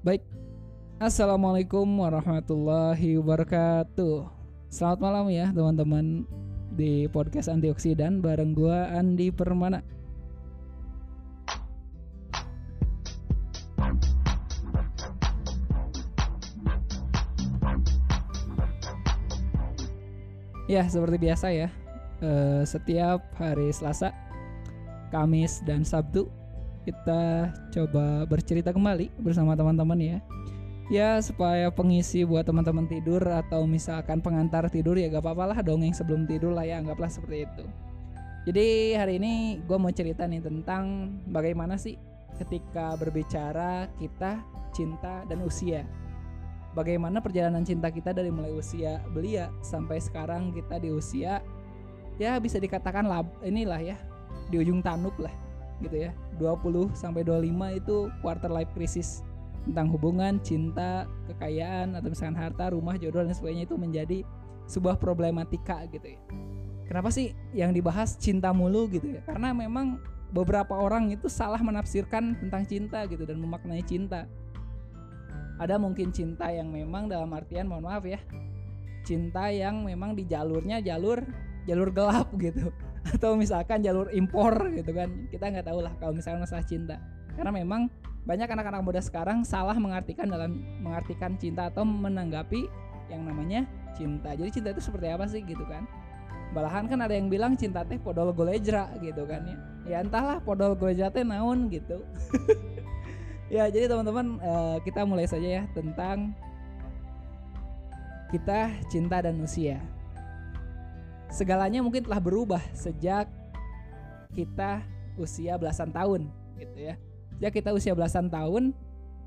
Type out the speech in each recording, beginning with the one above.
Baik, Assalamualaikum warahmatullahi wabarakatuh. Selamat malam ya teman-teman di podcast antioksidan bareng gua Andi Permana. Ya seperti biasa ya, eh, setiap hari Selasa, Kamis dan Sabtu kita coba bercerita kembali bersama teman-teman ya. Ya supaya pengisi buat teman-teman tidur atau misalkan pengantar tidur ya gak apa-apa lah dongeng sebelum tidur lah ya anggaplah seperti itu. Jadi hari ini gue mau cerita nih tentang bagaimana sih ketika berbicara kita cinta dan usia. Bagaimana perjalanan cinta kita dari mulai usia belia sampai sekarang kita di usia ya bisa dikatakan lab inilah ya di ujung tanduk lah gitu ya 20 sampai 25 itu quarter life crisis tentang hubungan, cinta, kekayaan atau misalkan harta, rumah, jodoh dan sebagainya itu menjadi sebuah problematika gitu ya. Kenapa sih yang dibahas cinta mulu gitu ya? Karena memang beberapa orang itu salah menafsirkan tentang cinta gitu dan memaknai cinta. Ada mungkin cinta yang memang dalam artian mohon maaf ya. Cinta yang memang di jalurnya jalur jalur gelap gitu atau misalkan jalur impor gitu kan. Kita nggak tahu lah kalau misalkan masalah cinta. Karena memang banyak anak-anak muda sekarang salah mengartikan dalam mengartikan cinta atau menanggapi yang namanya cinta. Jadi cinta itu seperti apa sih gitu kan? Balahan kan ada yang bilang cinta teh podol golejra gitu kan ya. Ya entahlah podol golejra teh naon gitu. Ya jadi teman-teman uh, kita mulai saja ya tentang kita cinta dan usia segalanya mungkin telah berubah sejak kita usia belasan tahun gitu ya. Sejak kita usia belasan tahun,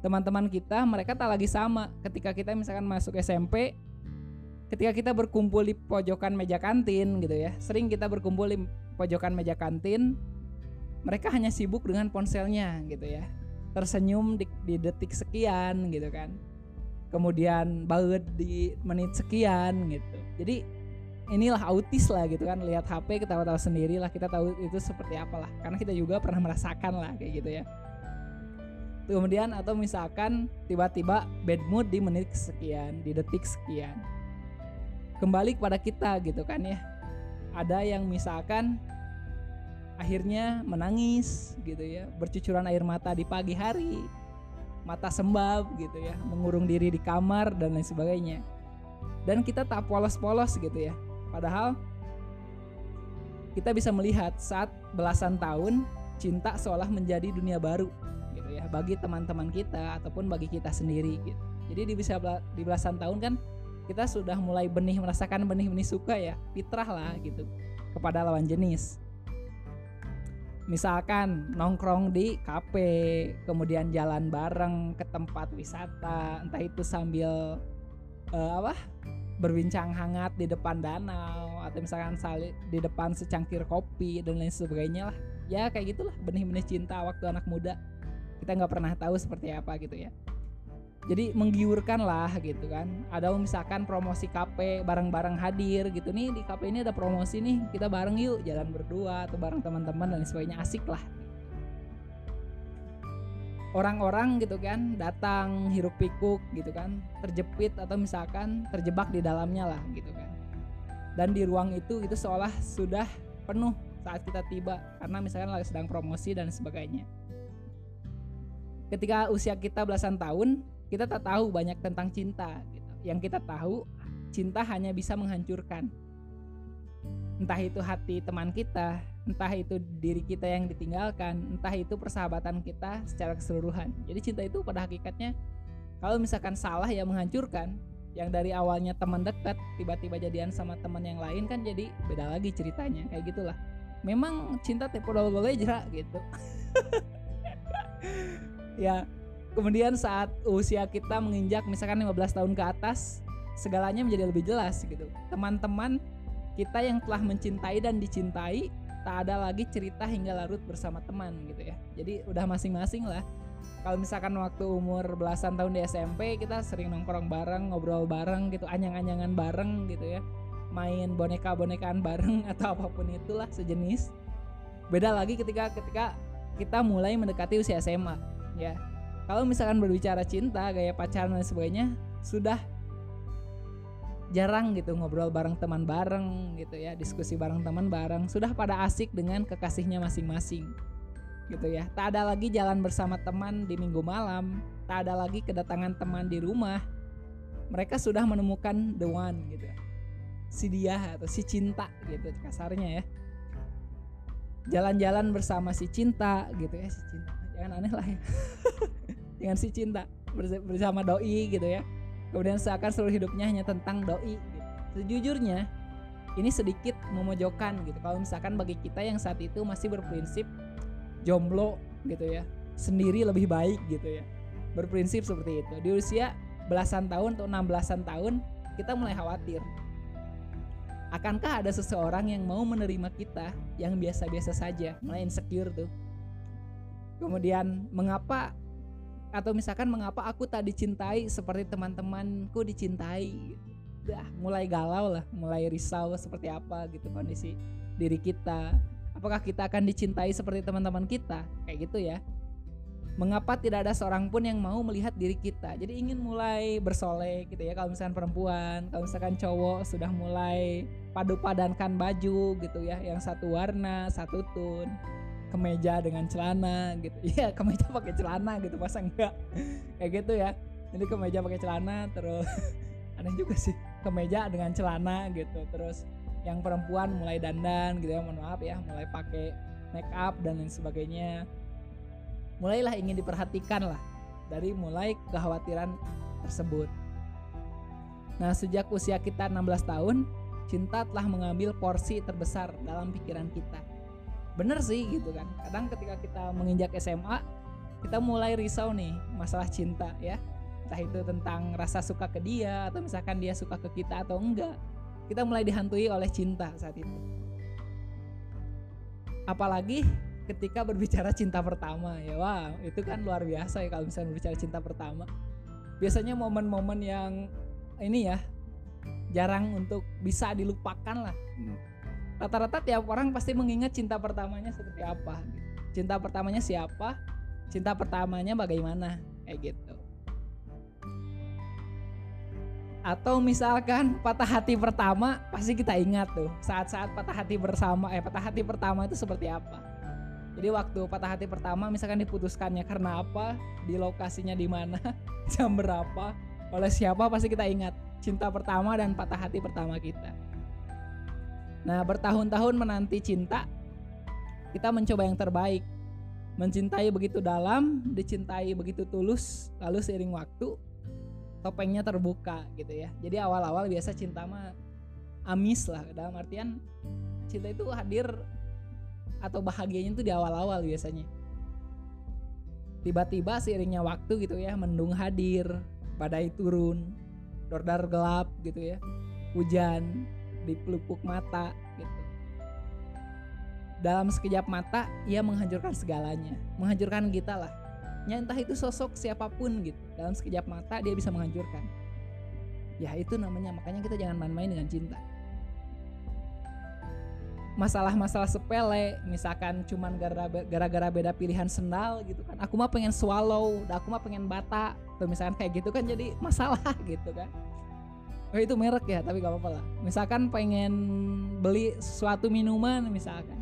teman-teman kita mereka tak lagi sama ketika kita misalkan masuk SMP ketika kita berkumpul di pojokan meja kantin gitu ya. Sering kita berkumpul di pojokan meja kantin mereka hanya sibuk dengan ponselnya gitu ya. Tersenyum di, di detik sekian gitu kan. Kemudian baut di menit sekian gitu. Jadi inilah autis lah gitu kan lihat HP ketawa-tawa sendiri lah kita tahu itu seperti apalah. Karena kita juga pernah merasakan lah kayak gitu ya. Kemudian atau misalkan tiba-tiba bad mood di menit sekian di detik sekian. Kembali kepada kita gitu kan ya. Ada yang misalkan akhirnya menangis gitu ya bercucuran air mata di pagi hari mata sembab gitu ya mengurung diri di kamar dan lain sebagainya. Dan kita tak polos-polos gitu ya Padahal kita bisa melihat saat belasan tahun cinta seolah menjadi dunia baru gitu ya bagi teman-teman kita ataupun bagi kita sendiri gitu. Jadi di bisa di belasan tahun kan kita sudah mulai benih merasakan benih-benih suka ya, fitrah lah gitu kepada lawan jenis. Misalkan nongkrong di kafe, kemudian jalan bareng ke tempat wisata, entah itu sambil uh, apa berbincang hangat di depan danau atau misalkan sali, di depan secangkir kopi dan lain sebagainya lah. Ya kayak gitulah benih-benih cinta waktu anak muda. Kita nggak pernah tahu seperti apa gitu ya. Jadi menggiurkan lah gitu kan. Ada misalkan promosi KP bareng-bareng hadir gitu. Nih di KP ini ada promosi nih kita bareng yuk jalan berdua atau bareng teman-teman dan sebagainya. Asik lah orang-orang gitu kan datang hiruk pikuk gitu kan terjepit atau misalkan terjebak di dalamnya lah gitu kan. Dan di ruang itu itu seolah sudah penuh saat kita tiba karena misalkan lagi sedang promosi dan sebagainya. Ketika usia kita belasan tahun kita tak tahu banyak tentang cinta gitu. Yang kita tahu cinta hanya bisa menghancurkan. Entah itu hati teman kita entah itu diri kita yang ditinggalkan, entah itu persahabatan kita secara keseluruhan. Jadi cinta itu pada hakikatnya kalau misalkan salah ya menghancurkan, yang dari awalnya teman dekat tiba-tiba jadian sama teman yang lain kan jadi beda lagi ceritanya kayak gitulah. Memang cinta boleh jerak gitu. ya, kemudian saat usia kita menginjak misalkan 15 tahun ke atas, segalanya menjadi lebih jelas gitu. Teman-teman kita yang telah mencintai dan dicintai tak ada lagi cerita hingga larut bersama teman gitu ya. Jadi udah masing-masing lah. Kalau misalkan waktu umur belasan tahun di SMP kita sering nongkrong bareng ngobrol bareng gitu anyang-anyangan bareng gitu ya. Main boneka-bonekaan bareng atau apa pun itulah sejenis. Beda lagi ketika ketika kita mulai mendekati usia SMA ya. Kalau misalkan berbicara cinta gaya pacaran dan sebagainya sudah jarang gitu ngobrol bareng teman bareng gitu ya diskusi bareng teman bareng sudah pada asik dengan kekasihnya masing-masing gitu ya. Tak ada lagi jalan bersama teman di minggu malam tak ada lagi kedatangan teman di rumah. Mereka sudah menemukan the one gitu si dia atau si cinta gitu kasarnya ya. Jalan-jalan bersama si cinta gitu ya si cinta. Jangan aneh lah ya. Dengan si cinta bersama doi gitu ya kemudian seakan seluruh hidupnya hanya tentang doi gitu. sejujurnya ini sedikit memojokkan gitu. Kalau misalkan bagi kita yang saat itu masih berprinsip jomblo gitu ya sendiri lebih baik gitu ya berprinsip seperti itu. Di usia belasan tahun atau enam belasan tahun kita mulai khawatir akankah ada seseorang yang mau menerima kita yang biasa-biasa saja mulai insecure tuh. Kemudian mengapa atau misalkan mengapa aku tak dicintai seperti teman-temanku dicintai. Dah mulai galau lah mulai risau seperti apa gitu kondisi diri kita. Apakah kita akan dicintai seperti teman-teman kita? Kayak gitu ya. Mengapa tidak ada seorang pun yang mau melihat diri kita? Jadi ingin mulai bersolek gitu ya kalau misalkan perempuan kalau misalkan cowok sudah mulai padu padankan baju gitu ya yang satu warna satu tone kemeja dengan celana gitu. Ya kemeja pakai celana gitu masa enggak? Kayak gitu ya. Jadi kemeja pakai celana terus aneh juga sih. Kemeja dengan celana gitu. Terus yang perempuan mulai dandan gitu ya mohon maaf ya mulai pakai make up dan lain sebagainya. Mulailah ingin diperhatikan lah dari mulai kekhawatiran tersebut. Nah, sejak usia kita 16 tahun, cinta telah mengambil porsi terbesar dalam pikiran kita. Bener sih gitu kan. Kadang ketika kita menginjak SMA, kita mulai risau nih masalah cinta ya. Entah itu tentang rasa suka ke dia atau misalkan dia suka ke kita atau enggak. Kita mulai dihantui oleh cinta saat itu. Apalagi ketika berbicara cinta pertama ya wah itu kan luar biasa ya kalau misalnya berbicara cinta pertama biasanya momen-momen yang ini ya jarang untuk bisa dilupakan lah rata-rata tiap orang pasti mengingat cinta pertamanya seperti apa. Cinta pertamanya siapa? Cinta pertamanya bagaimana? Kayak gitu. Atau misalkan patah hati pertama pasti kita ingat tuh saat-saat patah hati bersama eh patah hati pertama itu seperti apa. Jadi waktu patah hati pertama misalkan diputuskannya karena apa, di lokasinya di mana, jam berapa, oleh siapa pasti kita ingat cinta pertama dan patah hati pertama kita. Nah, bertahun-tahun menanti cinta, kita mencoba yang terbaik. Mencintai begitu dalam, dicintai begitu tulus, lalu seiring waktu topengnya terbuka gitu ya. Jadi awal-awal biasa cinta mah amis lah dalam artian cinta itu hadir atau bahagianya itu di awal-awal biasanya tiba-tiba seiringnya waktu gitu ya mendung hadir badai turun dordar gelap gitu ya hujan di pelupuk mata gitu. Dalam sekejap mata ia menghancurkan segalanya. Menghancurkan kita lah. Ya entah itu sosok siapa pun gitu. Dalam sekejap mata dia bisa menghancurkan. Ya itu namanya. Makanya kita jangan main-main dengan cinta. Masalah-masalah sepele misalkan cuman gara-gara beda pilihan sendal gitu kan. Aku mah pengen swallow aku mah pengen bata. Atau misalkan kayak gitu kan jadi masalah gitu kan oh itu merek ya tapi gak apa-apa lah. Misalkan pengen beli suatu minuman misalkan.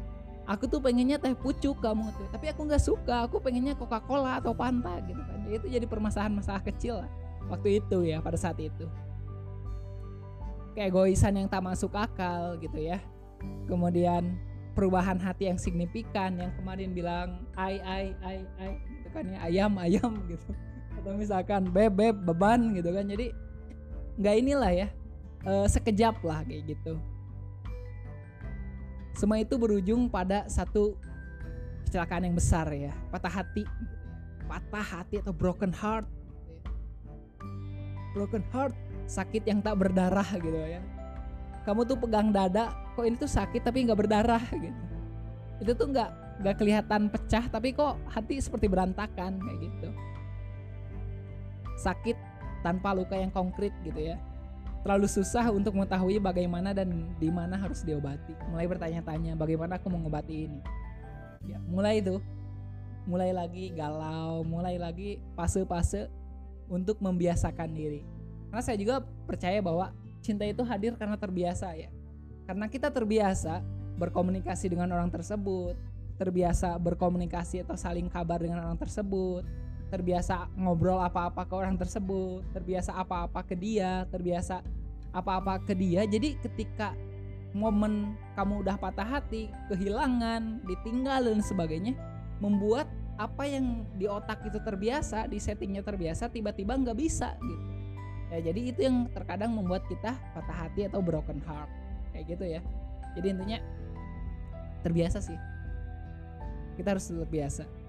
Aku tuh pengennya teh pucuk kamu tuh tapi aku nggak suka aku pengennya Coca Cola atau Fanta gitu kan. Jadi itu jadi permasalahan masalah kecil lah waktu itu ya pada saat itu. Kayak goisan yang tak masuk akal gitu ya. Kemudian perubahan hati yang signifikan yang kemarin bilang ai ai ai ai gitu kan ya ayam ayam gitu. Atau misalkan beb beb beban gitu kan. Jadi nggak inilah ya e, sekejap lah kayak gitu. Semua itu berujung pada satu kecelakaan yang besar ya patah hati. Patah hati atau broken heart. Broken heart sakit yang tak berdarah gitu ya. Kamu tuh pegang dada kok ini tuh sakit tapi nggak berdarah gitu. Itu tuh nggak nggak kelihatan pecah tapi kok hati seperti berantakan kayak gitu. Sakit tanpa luka yang konkret gitu ya terlalu susah untuk mengetahui bagaimana dan di mana harus diobati mulai bertanya-tanya bagaimana aku mengobati ini ya mulai itu mulai lagi galau, mulai lagi fase-fase untuk membiasakan diri. Karena saya juga percaya bahwa cinta itu hadir karena terbiasa ya. Karena kita terbiasa berkomunikasi dengan orang tersebut, terbiasa berkomunikasi atau saling kabar dengan orang tersebut, terbiasa ngobrol apa-apa ke orang tersebut, terbiasa apa-apa ke dia, terbiasa apa-apa ke dia. Jadi ketika momen kamu udah patah hati, kehilangan, ditinggal dan sebagainya, membuat apa yang di otak itu terbiasa, di settingnya terbiasa, tiba-tiba nggak bisa gitu. Ya jadi itu yang terkadang membuat kita patah hati atau broken heart kayak gitu ya. Jadi intinya terbiasa sih. Kita harus terbiasa.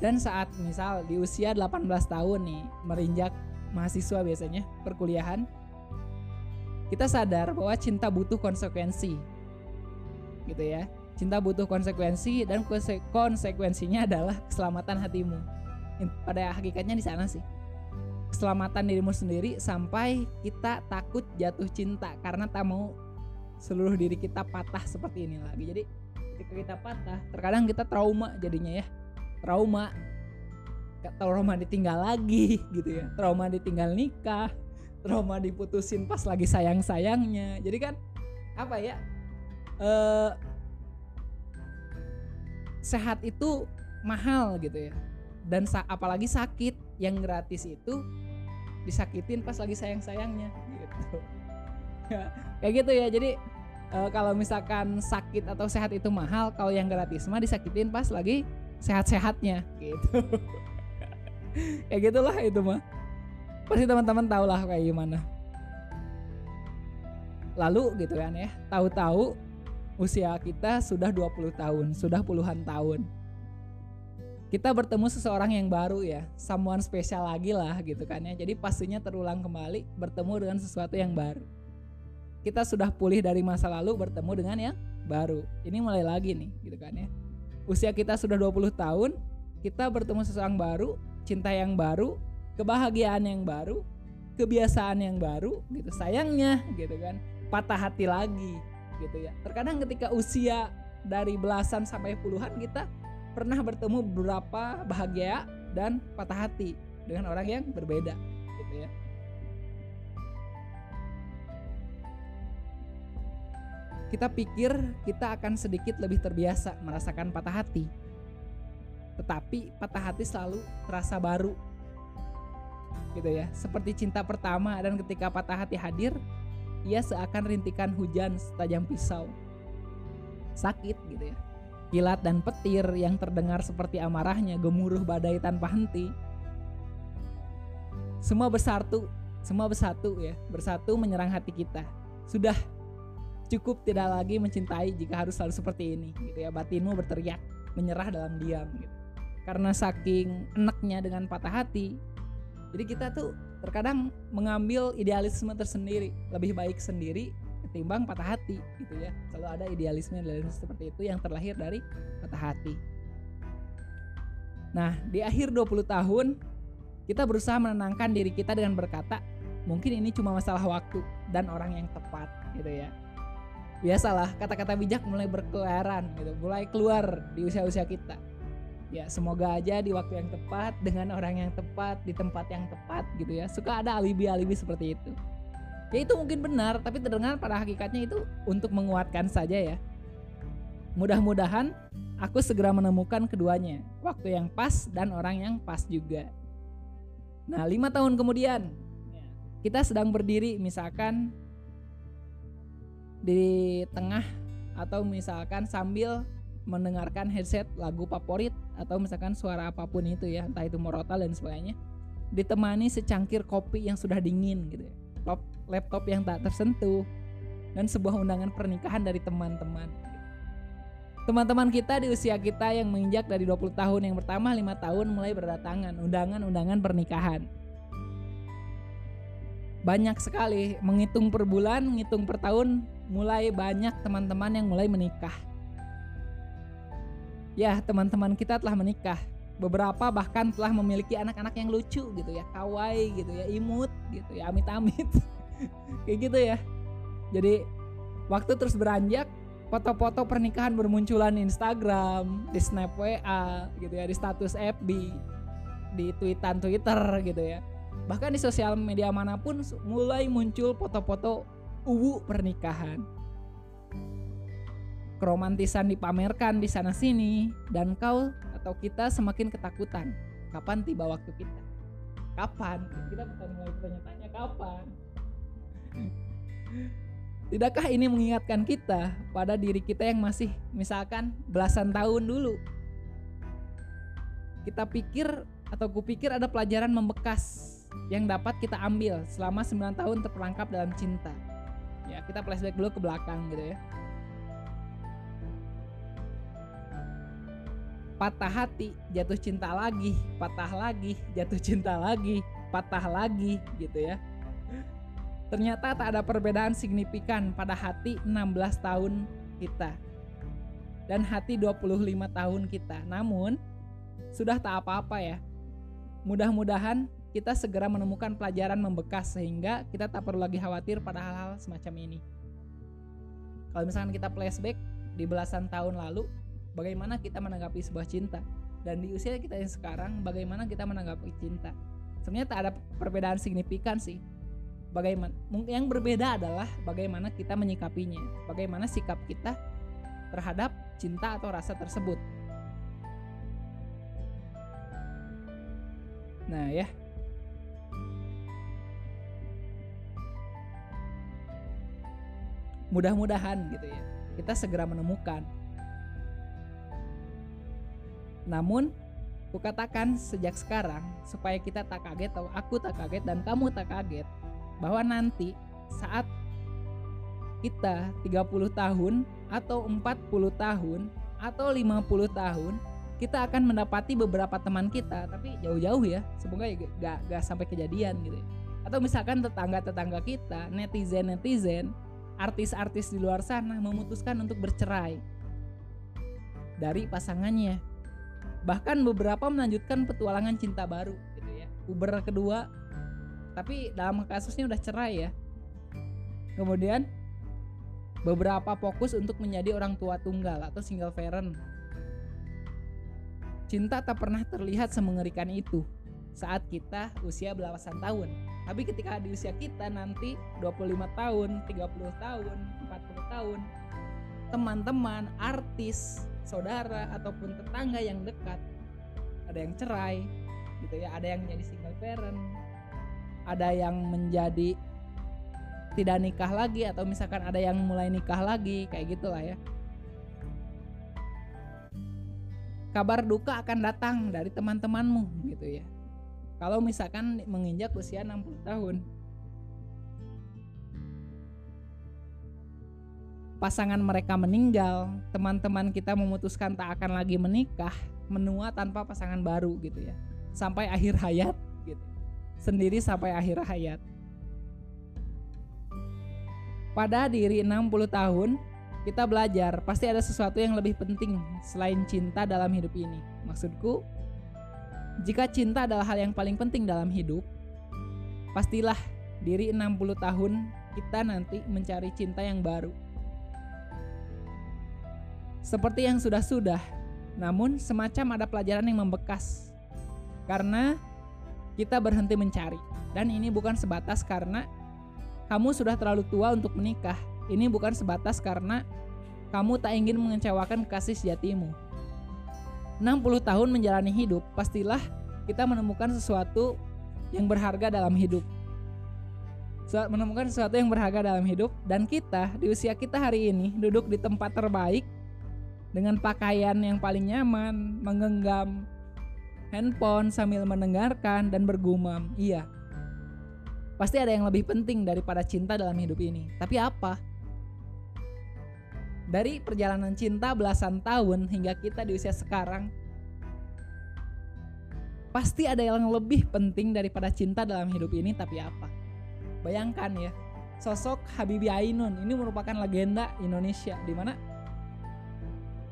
Dan saat misal di usia 18 tahun nih merinjak mahasiswa biasanya perkuliahan kita sadar bahwa cinta butuh konsekuensi gitu ya. Cinta butuh konsekuensi dan konsekuensinya adalah keselamatan hatimu. Pada hakikatnya di sana sih. Keselamatan dirimu sendiri sampai kita takut jatuh cinta karena tak mau seluruh diri kita patah seperti ini lagi jadi ketika kita patah terkadang kita trauma jadinya ya trauma. Trauma ditinggal lagi gitu ya. Trauma ditinggal nikah trauma diputusin pas lagi sayang sayangnya jadi kan apa ya eh sehat itu mahal gitu ya. Dan sa apalagi sakit yang gratis itu disakitin pas lagi sayang sayangnya gitu. Ya, kayak gitu ya. Jadi e, kalau misalkan sakit atau sehat itu mahal kalau yang gratis mah disakitin pas lagi sehat-sehatnya. Gitu. Kayak gitulah itu mah. Pasti teman-teman tahu lah kayak gimana. Lalu gitu kan ya tahu-tahu usia kita sudah 20 tahun sudah puluhan tahun. Kita bertemu seseorang yang baru ya someone spesial lagi lah gitu kan ya. Jadi pastinya terulang kembali bertemu dengan sesuatu yang baru. Kita sudah pulih dari masa lalu bertemu dengan yang baru. Ini mulai lagi nih gitu kan ya usia kita sudah 20 tahun, kita bertemu seseorang baru, cinta yang baru, kebahagiaan yang baru, kebiasaan yang baru gitu. Sayangnya gitu kan, patah hati lagi gitu ya. Terkadang ketika usia dari belasan sampai puluhan kita pernah bertemu beberapa bahagia dan patah hati dengan orang yang berbeda gitu ya. Kita pikir kita akan sedikit lebih terbiasa merasakan patah hati. Tetapi patah hati selalu terasa baru. Gitu ya, seperti cinta pertama dan ketika patah hati hadir, ia seakan rintikan hujan setajam pisau. Sakit gitu ya. Kilat dan petir yang terdengar seperti amarahnya gemuruh badai tanpa henti. Semua bersatu, semua bersatu ya, bersatu menyerang hati kita. Sudah cukup tidak lagi mencintai jika harus selalu seperti ini gitu ya. Batinmu berteriak menyerah dalam diam gitu. Karena saking enaknya dengan patah hati jadi kita tuh terkadang mengambil idealisme tersendiri lebih baik sendiri ketimbang patah hati gitu ya. Selalu ada idealisme idealisme seperti itu yang terlahir dari patah hati. Nah di akhir 20 tahun kita berusaha menenangkan diri kita dengan berkata mungkin ini cuma masalah waktu dan orang yang tepat gitu ya biasalah kata-kata bijak mulai berkeliaran gitu mulai keluar di usia-usia kita. Ya semoga aja di waktu yang tepat dengan orang yang tepat di tempat yang tepat gitu ya suka ada alibi-alibi seperti itu. Ya itu mungkin benar tapi terdengar pada hakikatnya itu untuk menguatkan saja ya. Mudah-mudahan aku segera menemukan keduanya waktu yang pas dan orang yang pas juga. Nah lima tahun kemudian kita sedang berdiri misalkan di tengah atau misalkan sambil mendengarkan headset lagu favorit atau misalkan suara apa pun itu ya entah itu morotal dan sebagainya ditemani secangkir kopi yang sudah dingin gitu ya. Laptop yang tak tersentuh dan sebuah undangan pernikahan dari teman-teman. Teman-teman kita di usia kita yang menginjak dari 20 tahun yang pertama lima tahun mulai berdatangan undangan-undangan pernikahan. Banyak sekali menghitung per bulan menghitung per tahun mulai banyak teman-teman yang mulai menikah. Ya, teman-teman kita telah menikah. Beberapa bahkan telah memiliki anak-anak yang lucu gitu ya, kawaii gitu ya, imut gitu ya, amit-amit. Kayak gitu ya. Jadi waktu terus beranjak, foto-foto pernikahan bermunculan di Instagram, di Snap WA gitu ya, di status FB, di tweetan Twitter gitu ya. Bahkan di sosial media mana pun mulai muncul foto-foto uwu pernikahan. Keromantisan dipamerkan di sana sini dan kau atau kita semakin ketakutan. Kapan tiba waktu kita? Kapan? Kita bukan mulai bertanya-tanya kapan. Tidakkah ini mengingatkan kita pada diri kita yang masih misalkan belasan tahun dulu? Kita pikir atau kupikir ada pelajaran membekas yang dapat kita ambil selama 9 tahun terperangkap dalam cinta. Ya, kita flashback dulu ke belakang gitu ya. patah hati, jatuh cinta lagi, patah lagi, jatuh cinta lagi, patah lagi gitu ya. Ternyata tak ada perbedaan signifikan pada hati 16 tahun kita dan hati 25 tahun kita. Namun sudah tak apa-apa ya. Mudah-mudahan kita segera menemukan pelajaran membekas sehingga kita tak perlu lagi khawatir pada hal-hal semacam ini. Kalau misalkan kita flashback di belasan tahun lalu, bagaimana kita menanggapi sebuah cinta? Dan di usia kita yang sekarang bagaimana kita menanggapi cinta? Sebenarnya tak ada perbedaan signifikan sih. Bagaimana yang berbeda adalah bagaimana kita menyikapinya bagaimana sikap kita terhadap cinta atau rasa tersebut. Nah ya mudah-mudahan gitu ya kita segera menemukan namun, kukatakan sejak sekarang supaya kita tak kaget atau aku tak kaget dan kamu tak kaget bahwa nanti saat kita 30 tahun atau 40 tahun atau 50 tahun kita akan mendapati beberapa teman kita tapi jauh-jauh ya semoga ya gak, gak sampai kejadian gitu ya. atau misalkan tetangga-tetangga kita netizen-netizen artis-artis di luar sana memutuskan untuk bercerai dari pasangannya. Bahkan beberapa melanjutkan petualangan cinta baru gitu ya. Uber kedua tapi dalam kasusnya udah cerai ya. Kemudian beberapa fokus untuk menjadi orang tua tunggal atau single parent. Cinta tak pernah terlihat semengerikan itu saat kita usia belasan tahun. Tapi ketika di usia kita nanti 25 tahun 30 tahun 40 tahun teman-teman artis saudara ataupun tetangga yang dekat ada yang cerai gitu ya ada yang menjadi single parent ada yang menjadi tidak nikah lagi atau misalkan ada yang mulai nikah lagi kayak gitulah ya. Kabar duka akan datang dari teman-temanmu gitu ya kalau misalkan menginjak usia 60 tahun pasangan mereka meninggal, teman-teman kita memutuskan tak akan lagi menikah, menua tanpa pasangan baru gitu ya. Sampai akhir hayat gitu. Sendiri sampai akhir hayat. Pada diri 60 tahun, kita belajar pasti ada sesuatu yang lebih penting selain cinta dalam hidup ini. Maksudku, jika cinta adalah hal yang paling penting dalam hidup, pastilah diri 60 tahun kita nanti mencari cinta yang baru seperti yang sudah-sudah, namun semacam ada pelajaran yang membekas. Karena kita berhenti mencari. Dan ini bukan sebatas karena kamu sudah terlalu tua untuk menikah. Ini bukan sebatas karena kamu tak ingin mengecewakan kasih sejatimu. 60 tahun menjalani hidup, pastilah kita menemukan sesuatu yang berharga dalam hidup. Menemukan sesuatu yang berharga dalam hidup dan kita di usia kita hari ini duduk di tempat terbaik dengan pakaian yang paling nyaman, menggenggam handphone sambil mendengarkan dan bergumam, iya. Pasti ada yang lebih penting daripada cinta dalam hidup ini. Tapi apa? Dari perjalanan cinta belasan tahun hingga kita di usia sekarang, pasti ada yang lebih penting daripada cinta dalam hidup ini, tapi apa? Bayangkan ya, sosok Habibie Ainun ini merupakan legenda Indonesia di mana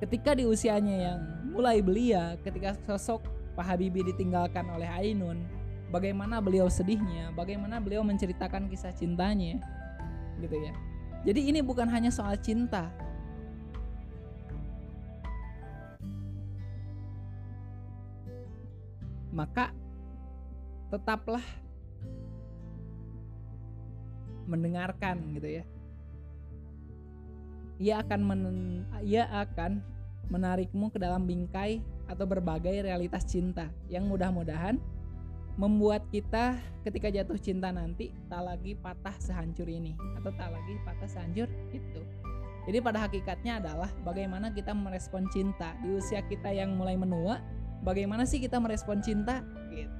ketika di usianya yang mulai belia, ketika sosok Pak Habibie ditinggalkan oleh Ainun, bagaimana beliau sedihnya, bagaimana beliau menceritakan kisah cintanya, gitu ya. Jadi ini bukan hanya soal cinta, maka tetaplah mendengarkan gitu ya. Ia akan men, ia akan menarikmu ke dalam bingkai atau berbagai realitas cinta yang mudah-mudahan membuat kita ketika jatuh cinta nanti tak lagi patah sehancur ini atau tak lagi patah sehancur itu. Jadi pada hakikatnya adalah bagaimana kita merespon cinta di usia kita yang mulai menua, bagaimana sih kita merespon cinta gitu.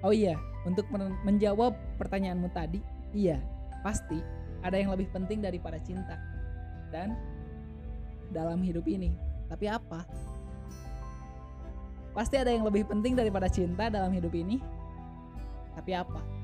Oh iya, untuk menjawab pertanyaanmu tadi, iya, pasti ada yang lebih penting daripada cinta. Dan dalam hidup ini, tapi apa? Pasti ada yang lebih penting daripada cinta dalam hidup ini. Tapi apa?